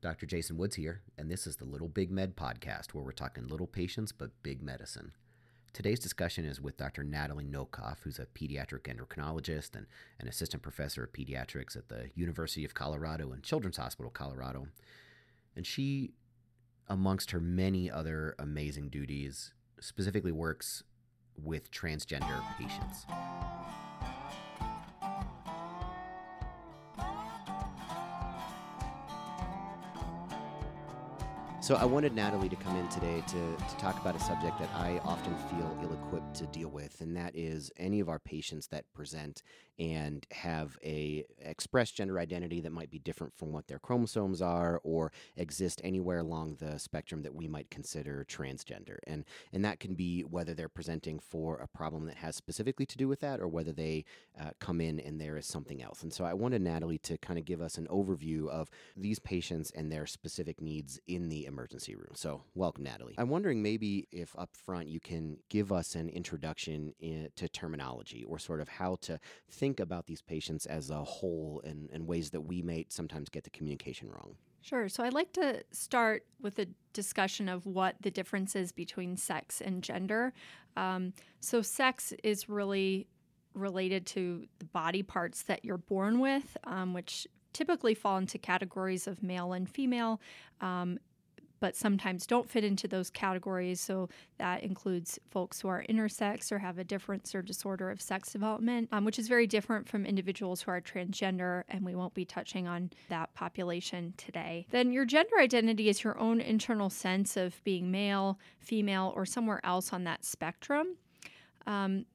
Dr. Jason Woods here, and this is the Little Big Med podcast where we're talking little patients but big medicine. Today's discussion is with Dr. Natalie Nokoff, who's a pediatric endocrinologist and an assistant professor of pediatrics at the University of Colorado and Children's Hospital Colorado. And she, amongst her many other amazing duties, specifically works with transgender patients. So I wanted Natalie to come in today to, to talk about a subject that I often feel ill equipped to deal with, and that is any of our patients that present and have a expressed gender identity that might be different from what their chromosomes are or exist anywhere along the spectrum that we might consider transgender. And and that can be whether they're presenting for a problem that has specifically to do with that or whether they uh, come in and there is something else. And so I wanted Natalie to kind of give us an overview of these patients and their specific needs in the emergency room. So welcome Natalie. I'm wondering maybe if up front you can give us an introduction in, to terminology or sort of how to think think about these patients as a whole and, and ways that we may sometimes get the communication wrong. Sure. So I'd like to start with a discussion of what the difference is between sex and gender. Um, so, sex is really related to the body parts that you're born with, um, which typically fall into categories of male and female. Um, but sometimes don't fit into those categories. So that includes folks who are intersex or have a difference or disorder of sex development, um, which is very different from individuals who are transgender, and we won't be touching on that population today. Then your gender identity is your own internal sense of being male, female, or somewhere else on that spectrum. Um,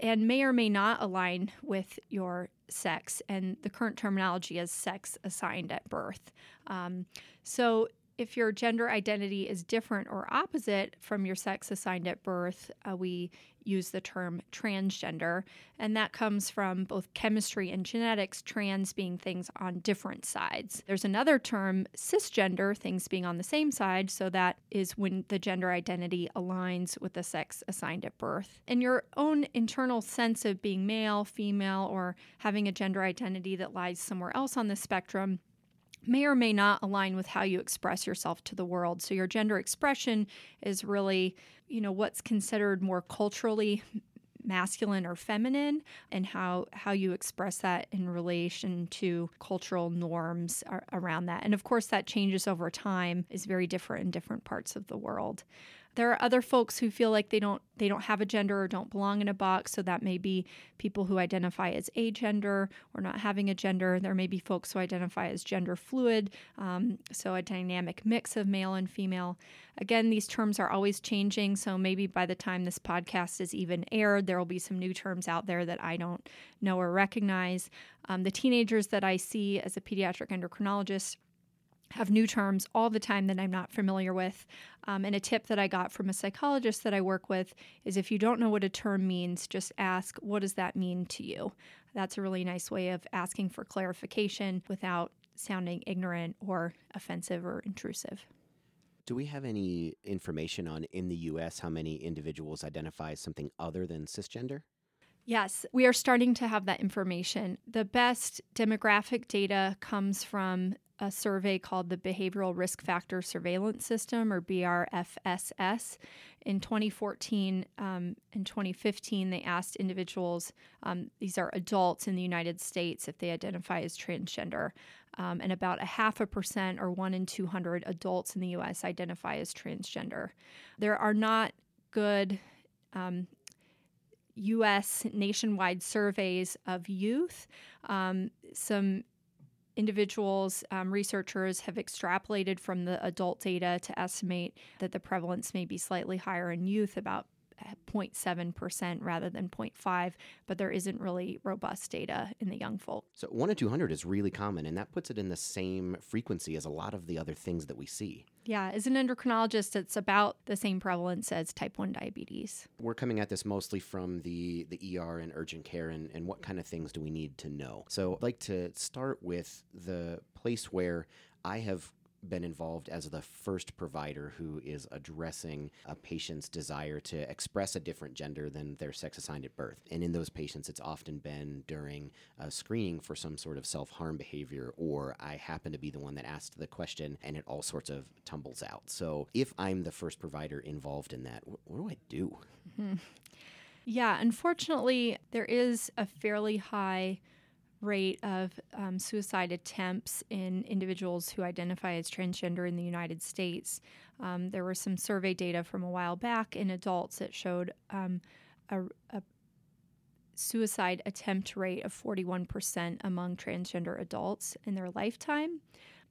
and may or may not align with your sex, and the current terminology is sex assigned at birth. Um, so if your gender identity is different or opposite from your sex assigned at birth, uh, we use the term transgender. And that comes from both chemistry and genetics, trans being things on different sides. There's another term, cisgender, things being on the same side. So that is when the gender identity aligns with the sex assigned at birth. And your own internal sense of being male, female, or having a gender identity that lies somewhere else on the spectrum may or may not align with how you express yourself to the world. So your gender expression is really, you know, what's considered more culturally masculine or feminine and how how you express that in relation to cultural norms around that. And of course that changes over time is very different in different parts of the world. There are other folks who feel like they don't they don't have a gender or don't belong in a box. So that may be people who identify as agender or not having a gender. There may be folks who identify as gender fluid, um, so a dynamic mix of male and female. Again, these terms are always changing. So maybe by the time this podcast is even aired, there will be some new terms out there that I don't know or recognize. Um, the teenagers that I see as a pediatric endocrinologist have new terms all the time that I'm not familiar with. Um, and a tip that I got from a psychologist that I work with is if you don't know what a term means, just ask, what does that mean to you? That's a really nice way of asking for clarification without sounding ignorant or offensive or intrusive. Do we have any information on in the US how many individuals identify as something other than cisgender? Yes, we are starting to have that information. The best demographic data comes from a survey called the Behavioral Risk Factor Surveillance System, or BRFSS. In 2014 um, and 2015, they asked individuals, um, these are adults in the United States, if they identify as transgender. Um, and about a half a percent, or one in 200 adults in the US, identify as transgender. There are not good US um, nationwide surveys of youth. Um, some individuals, um, researchers have extrapolated from the adult data to estimate that the prevalence may be slightly higher in youth, about 0.7% rather than 0.5, but there isn't really robust data in the young folk. So 1 in 200 is really common, and that puts it in the same frequency as a lot of the other things that we see. Yeah, as an endocrinologist, it's about the same prevalence as type 1 diabetes. We're coming at this mostly from the, the ER and urgent care, and, and what kind of things do we need to know? So I'd like to start with the place where I have been involved as the first provider who is addressing a patient's desire to express a different gender than their sex assigned at birth. And in those patients, it's often been during a screening for some sort of self harm behavior, or I happen to be the one that asked the question and it all sorts of tumbles out. So if I'm the first provider involved in that, what, do I do? Mm-hmm. Yeah, unfortunately, there is a fairly high rate of um, suicide attempts in individuals who identify as transgender in the United States. Um, there was some survey data from a while back in adults that showed um, a, a, suicide attempt rate of 41% among transgender adults in their lifetime.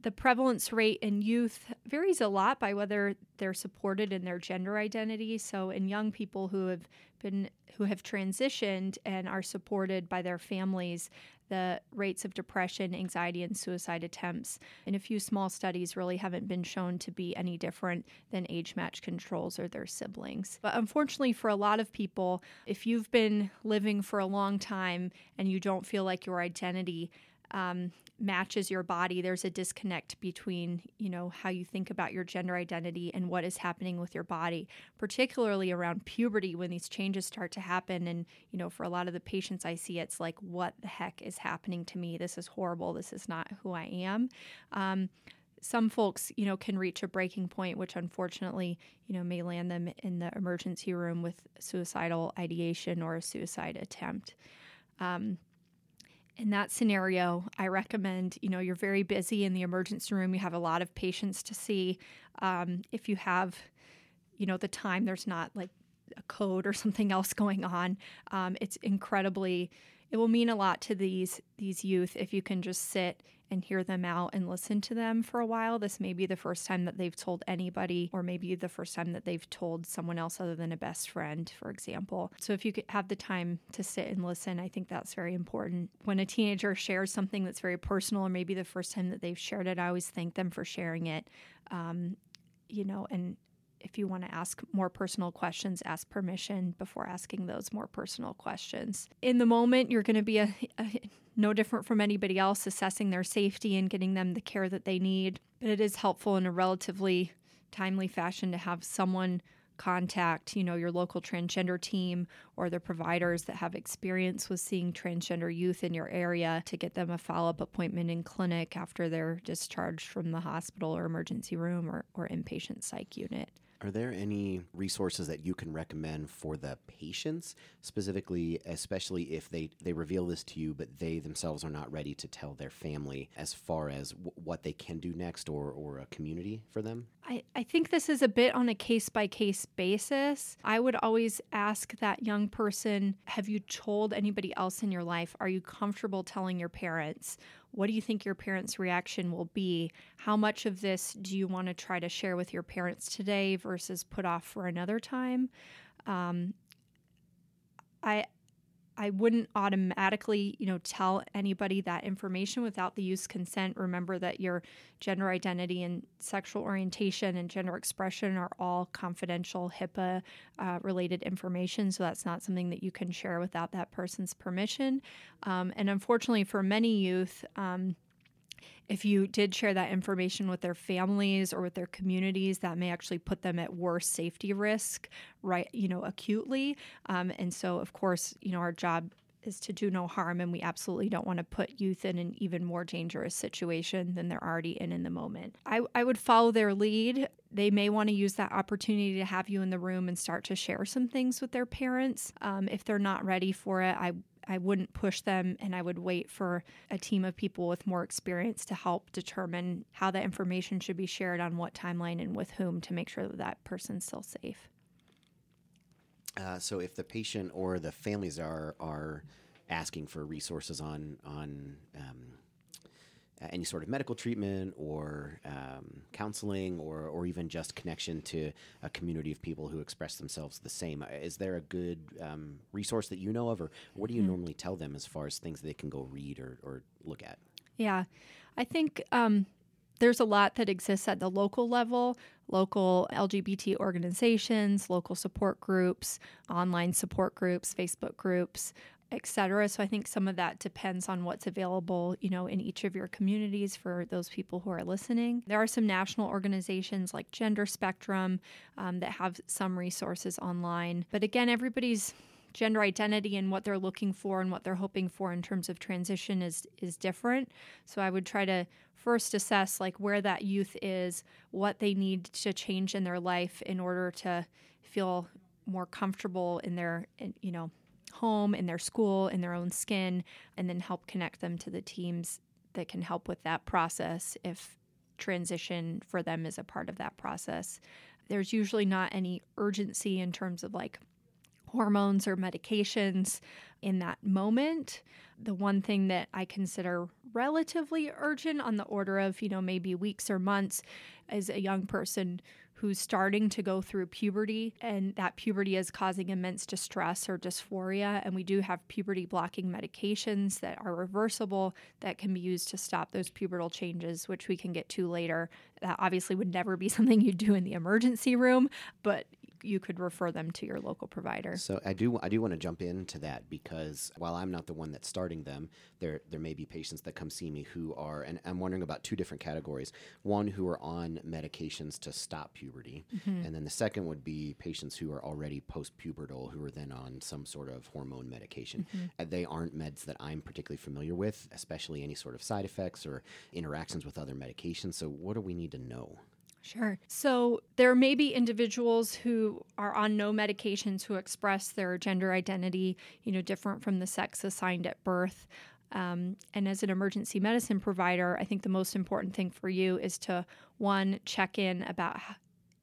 The prevalence rate in youth varies a lot by whether they're supported in their gender identity. So, in young people who have been who have transitioned and are supported by their families, the rates of depression, anxiety, and suicide attempts in a few small studies really haven't been shown to be any different than age match controls or their siblings. But unfortunately, for a lot of people, if you've been living for a long time and you don't feel like your identity um, matches your body there's a disconnect between you know how you think about your gender identity and what is happening with your body particularly around puberty when these changes start to happen. And you know for a lot of the patients i see it's like what the heck is happening to me? This is horrible. This is not who i am. Um, some folks, you know, can reach a breaking point, which unfortunately, you know, may land them in the emergency room with suicidal ideation or a suicide attempt. Um, in that scenario, I recommend, you know, you're very busy in the emergency room, you have a lot of patients to see. Um, if you have, you know, the time, there's not like a code or something else going on. Um, it's incredibly, it will mean a lot to these these youth if you can just sit and hear them out and listen to them for a while. This may be the first time that they've told anybody, or maybe the first time that they've told someone else other than a best friend, for example. So if you could have the time to sit and listen, I think that's very important. When a teenager shares something that's very personal, or maybe the first time that they've shared it, I always thank them for sharing it. Um, you know, and if you want to ask more personal questions, ask permission before asking those more personal questions. In the moment, you're going to be a, a, no different from anybody else, assessing their safety and getting them the care that they need. But it is helpful in a relatively timely fashion to have someone contact, you know, your local transgender team or the providers that have experience with seeing transgender youth in your area to get them a follow-up appointment in clinic after they're discharged from the hospital or emergency room or, or inpatient psych unit. Are there any resources that you can recommend for the patients, specifically, especially if they, they reveal this to you, but they themselves are not ready to tell their family as far as w- what they can do next or, or a community for them? I, I think this is a bit on a case by case basis. I would always ask that young person Have you told anybody else in your life? Are you comfortable telling your parents? What do you think your parents' reaction will be? How much of this do you want to try to share with your parents today versus put off for another time? Um, I I wouldn't automatically, you know, tell anybody that information without the use consent. Remember that your gender identity and sexual orientation and gender expression are all confidential HIPAA uh, related information. So that's not something that you can share without that person's permission. Um, and unfortunately, for many youth, um, if you did share that information with their families or with their communities, that may actually put them at worse safety risk, right? You know, acutely. Um, and so, of course, you know, our job is to do no harm, and we absolutely don't want to put youth in an even more dangerous situation than they're already in in the moment. I, I would follow their lead. They may want to use that opportunity to have you in the room and start to share some things with their parents. Um, if they're not ready for it, I I wouldn't push them and I would wait for a team of people with more experience to help determine how that information should be shared on what timeline and with whom to make sure that that person's still safe. Uh, so if the patient or the families are are asking for resources on on um, any sort of medical treatment or um, counseling or, or even just connection to a community of people who express themselves the same. Uh, is there a good um, resource that you know of, or what do you mm-hmm. normally tell them as far as things they can go read or, or look at? Yeah, I think um, there's a lot that exists at the local level local LGBT organizations, local support groups, online support groups, Facebook groups etc. So I think some of that depends on what's available, you know, in each of your communities for those people who are listening. There are some national organizations like Gender Spectrum um, that have some resources online. But again, everybody's gender identity and what they're looking for and what they're hoping for in terms of transition is is different. So I would try to first assess like where that youth is, what they need to change in their life in order to feel more comfortable in their you know home in their school in their own skin and then help connect them to the teams that can help with that process if transition for them is a part of that process there's usually not any urgency in terms of like hormones or medications in that moment. The one thing that I consider relatively urgent on the order of, you know, maybe weeks or months is a young person who's starting to go through puberty and that puberty is causing immense distress or dysphoria and we do have puberty blocking medications that are reversible that can be used to stop those pubertal changes which we can get to later. That obviously would never be something you'd do in the emergency room but you could refer them to your local provider. So I do I do want to jump into that because while I'm not the one that's starting them, there there may be patients that come see me who are and I'm wondering about two different categories. One who are on medications to stop puberty, mm-hmm. and then the second would be patients who are already post-pubertal who are then on some sort of hormone medication. Mm-hmm. They aren't meds that I'm particularly familiar with, especially any sort of side effects or interactions with other medications. So what do we need to know? Sure. So there may be individuals who are on no medications who express their gender identity, you know, different from the sex assigned at birth. Um, and as an emergency medicine provider, I think the most important thing for you is to one check in about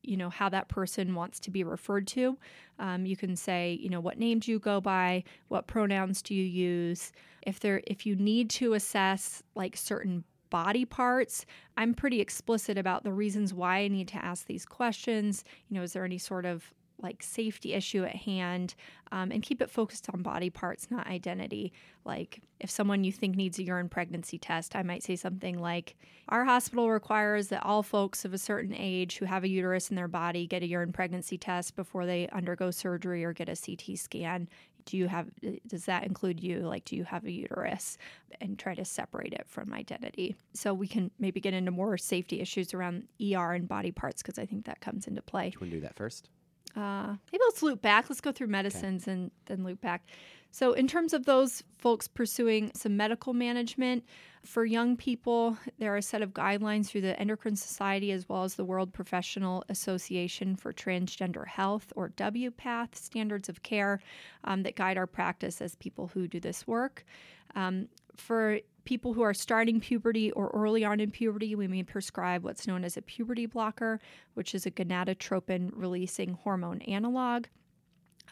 you know how that person wants to be referred to. Um, you can say, you know, what name do you go by? What pronouns do you use? If there, if you need to assess like certain body parts. I'm pretty explicit about the reasons why I need to ask these questions. You know, is there any sort of like safety issue at hand um, and keep it focused on body parts, not identity. Like if someone you think needs a urine pregnancy test, I might say something like, Our hospital requires that all folks of a certain age who have a uterus in their body get a urine pregnancy test before they undergo surgery or get a CT scan do you have does that include you? Like do you have a uterus? And try to separate it from identity. So we can maybe get into more safety issues around er and body parts because i think that comes into play. Do to do that first uh, maybe let's loop back let's go through medicines okay. and then loop back so in terms of those folks pursuing some medical management for young people, there are a set of guidelines through the Endocrine Society as well as the World Professional Association for Transgender Health, or WPATH, standards of care um, that guide our practice as people who do this work. Um, for people who are starting puberty or early on in puberty, we may prescribe what's known as a puberty blocker, which is a gonadotropin releasing hormone analog.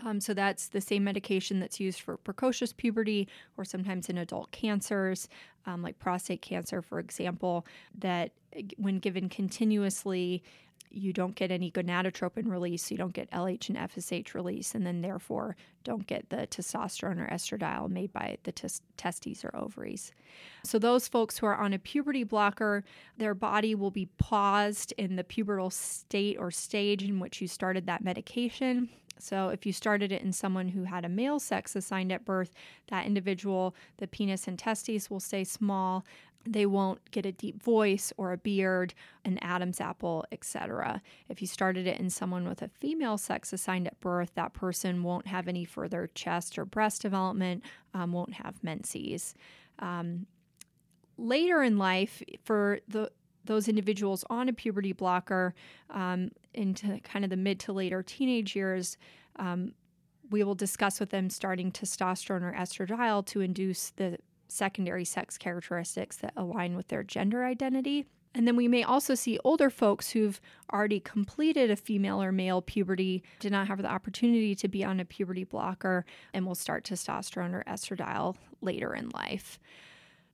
Um, so that's the same medication that's used for precocious puberty or sometimes in adult cancers, um, like prostate cancer, for example, that when given continuously, you don't get any gonadotropin release, you don't get LH and FSH release, and then therefore don't get the testosterone or estradiol made by the testes or ovaries. So, those folks who are on a puberty blocker, their body will be paused in the pubertal state or stage in which you started that medication. So, if you started it in someone who had a male sex assigned at birth, that individual, the penis and testes will stay small. They won't get a deep voice or a beard, an Adam's apple, etc. If you started it in someone with a female sex assigned at birth, that person won't have any further chest or breast development, um, won't have menses. Um, later in life, for the those individuals on a puberty blocker um, into kind of the mid to later teenage years, um, we will discuss with them starting testosterone or estradiol to induce the secondary sex characteristics that align with their gender identity. And then we may also see older folks who've already completed a female or male puberty, did not have the opportunity to be on a puberty blocker, and will start testosterone or estradiol later in life.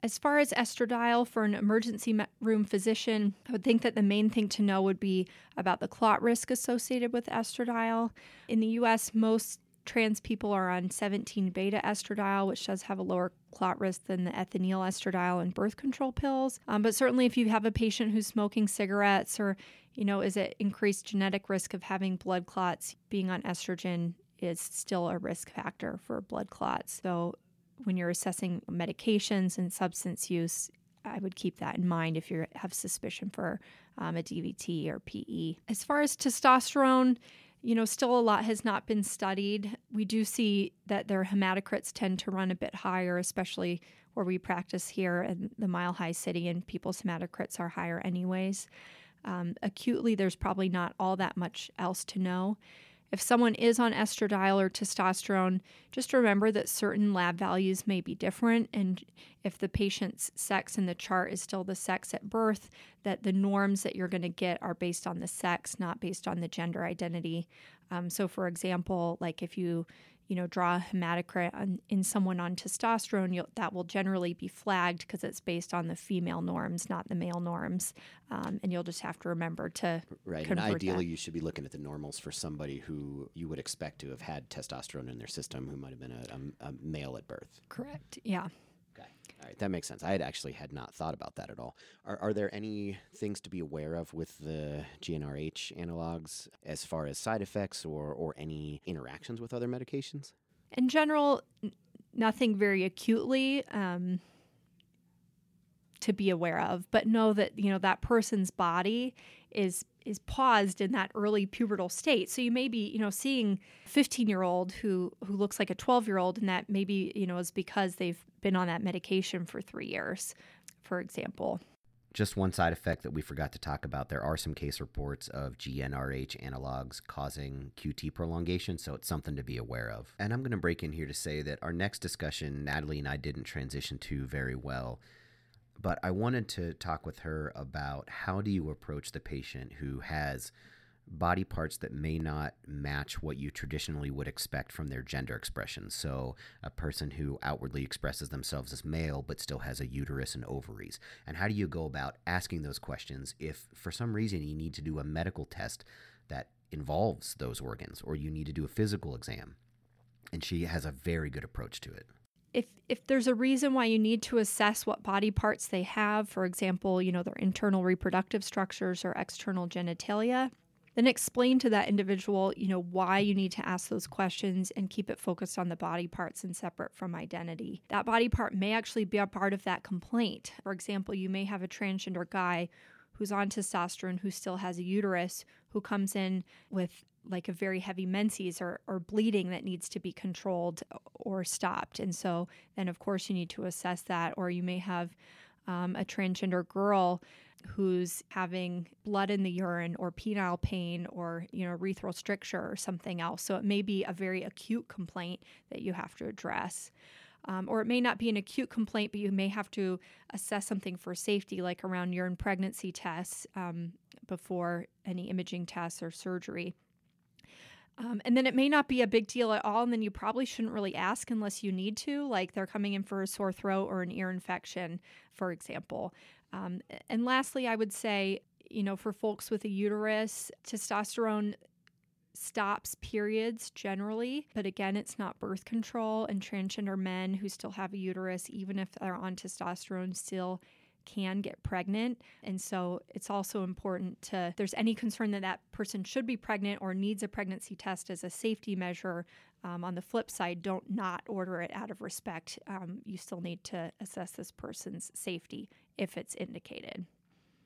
As far as estradiol for an emergency room physician, I would think that the main thing to know would be about the clot risk associated with estradiol. In the US, most trans people are on 17 beta estradiol, which does have a lower clot risk than the ethinyl estradiol and birth control pills. Um, but certainly, if you have a patient who's smoking cigarettes or, you know, is at increased genetic risk of having blood clots, being on estrogen is still a risk factor for blood clots. So when you're assessing medications and substance use, I would keep that in mind if you have suspicion for um, a DVT or PE. As far as testosterone, you know, still a lot has not been studied. We do see that their hematocrits tend to run a bit higher, especially where we practice here in the Mile High City, and people's hematocrits are higher, anyways. Um, acutely, there's probably not all that much else to know. If someone is on estradiol or testosterone, just remember that certain lab values may be different. And if the patient's sex in the chart is still the sex at birth, that the norms that you're going to get are based on the sex, not based on the gender identity. Um, so, for example, like if you you know, draw a hematocrit on, in someone on testosterone, that will generally be flagged because it's based on the female norms, not the male norms. Um, and you'll just have to remember to right. And ideally, that. you should be looking at the normals for somebody who you would expect to have had testosterone in their system, who might have been a, a, a male at birth. Correct. Yeah. All right, that makes sense. I had actually had not thought about that at all. Are, are there any things to be aware of with the GnRH analogs as far as side effects or, or any interactions with other medications? In general, nothing very acutely. Um, to be aware of, but know that you know that person's body is is paused in that early pubertal state. So you may be, you know, seeing a 15 year old who who looks like a 12 year old, and that maybe you know is because they've been on that medication for three years, for example. Just one side effect that we forgot to talk about there are some case reports of GnRH analogs causing QT prolongation, so it's something to be aware of. And I'm going to break in here to say that our next discussion, Natalie and I didn't transition to very well but I wanted to talk with her about how do you approach the patient who has body parts that may not match what you traditionally would expect from their gender expression. So, a person who outwardly expresses themselves as male but still has a uterus and ovaries. And how do you go about asking those questions if for some reason you need to do a medical test that involves those organs or you need to do a physical exam? And she has a very good approach to it if if there's a reason why you need to assess what body parts they have, for example, you know, their internal reproductive structures or external genitalia, then explain to that individual, you know, why you need to ask those questions and keep it focused on the body parts and separate from identity. That body part may actually be a part of that complaint. For example, you may have a transgender guy who's on testosterone who still has a uterus who comes in with like a very heavy menses or, or bleeding that needs to be controlled or stopped. And so then, of course, you need to assess that. Or you may have um, a transgender girl who's having blood in the urine or penile pain or you know urethral stricture or something else so it may be a very acute complaint that you have to address um, or it may not be an acute complaint but you may have to assess something for safety like around urine pregnancy tests um, before any imaging tests or surgery um, and then it may not be a big deal at all, and then you probably shouldn't really ask unless you need to, like they're coming in for a sore throat or an ear infection, for example. Um, and lastly, I would say, you know, for folks with a uterus, testosterone stops periods generally, but again, it's not birth control. And transgender men who still have a uterus, even if they're on testosterone, still can get pregnant. And so it's also important to, if there's any concern that that person should be pregnant or needs a pregnancy test as a safety measure, um, on the flip side, don't not order it out of respect. Um, you still need to assess this person's safety if it's indicated.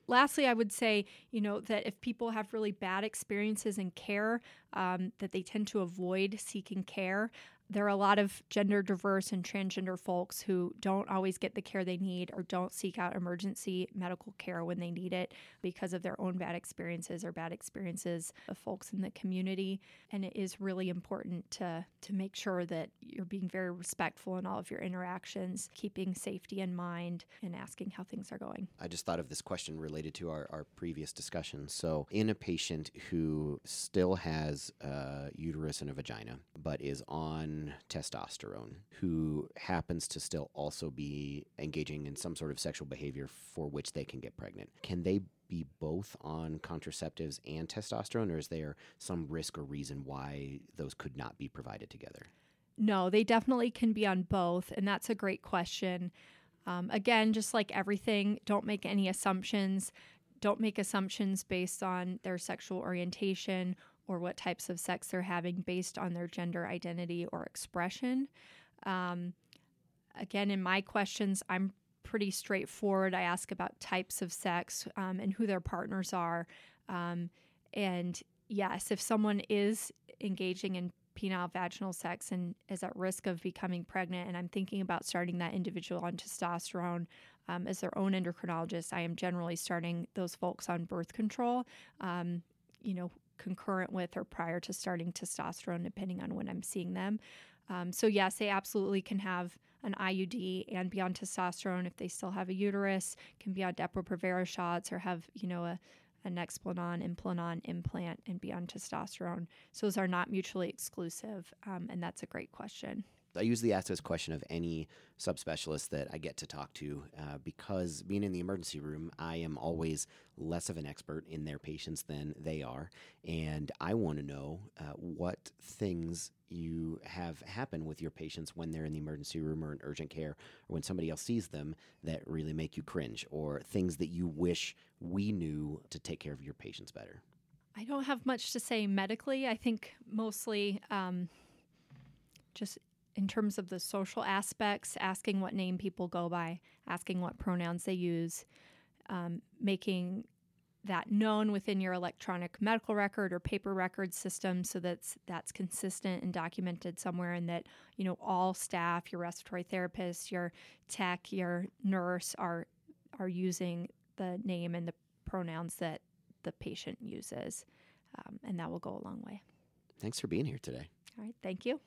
Lastly, I would say, you know, that if people have really bad experiences in care, um, that they tend to avoid seeking care there are a lot of gender diverse and transgender folks who don't always get the care they need or don't seek out emergency medical care when they need it because of their own bad experiences or bad experiences of folks in the community. And it is really important to, to make sure that you're being very respectful in all of your interactions, keeping safety in mind, and asking how things are going. I just thought of this question related to our, our previous discussion. So, in a patient who still has a uterus and a vagina, but is on testosterone who happens to still also be engaging in some sort of sexual behavior for which they can get pregnant. Can they be both on contraceptives and testosterone, or is there some risk or reason why those could not be provided together? No, they definitely can be on both, and that's a great question. Um, again, just like everything, don't make any assumptions. Don't make assumptions based on their sexual orientation or what types of sex they're having based on their gender identity or expression. Um, again, in my questions, I'm pretty straightforward. I ask about types of sex um, and who their partners are. Um, and yes, if someone is engaging in penile vaginal sex and is at risk of becoming pregnant, and I'm thinking about starting that individual on testosterone um, as their own endocrinologist, I am generally starting those folks on birth control, um, you know, concurrent with or prior to starting testosterone, depending on when I'm seeing them. Um, so, yes, they absolutely can have an IUD and be on testosterone if they still have a uterus, can be on Depo-Provera shots or have, you know, a a Nexplanon, Implanon implant, and be on testosterone. So those are not mutually exclusive, um, and that's a great question. I usually ask this question of any subspecialist that I get to talk to uh, because being in the emergency room, I am always less of an expert in their patients than they are. And I want to know uh, what things you have happen with your patients when they're in the emergency room or in urgent care or when somebody else sees them that really make you cringe or things that you wish we knew to take care of your patients better. I don't have much to say medically. I think mostly um, just in terms of the social aspects, asking what name people go by, asking what pronouns they use, um, making that known within your electronic medical record or paper record system so that's that's consistent and documented somewhere and that you know all staff your respiratory therapist your tech your nurse are are using the name and the pronouns that the patient uses um, and that will go a long way. Thanks for being here today. All right. Thank you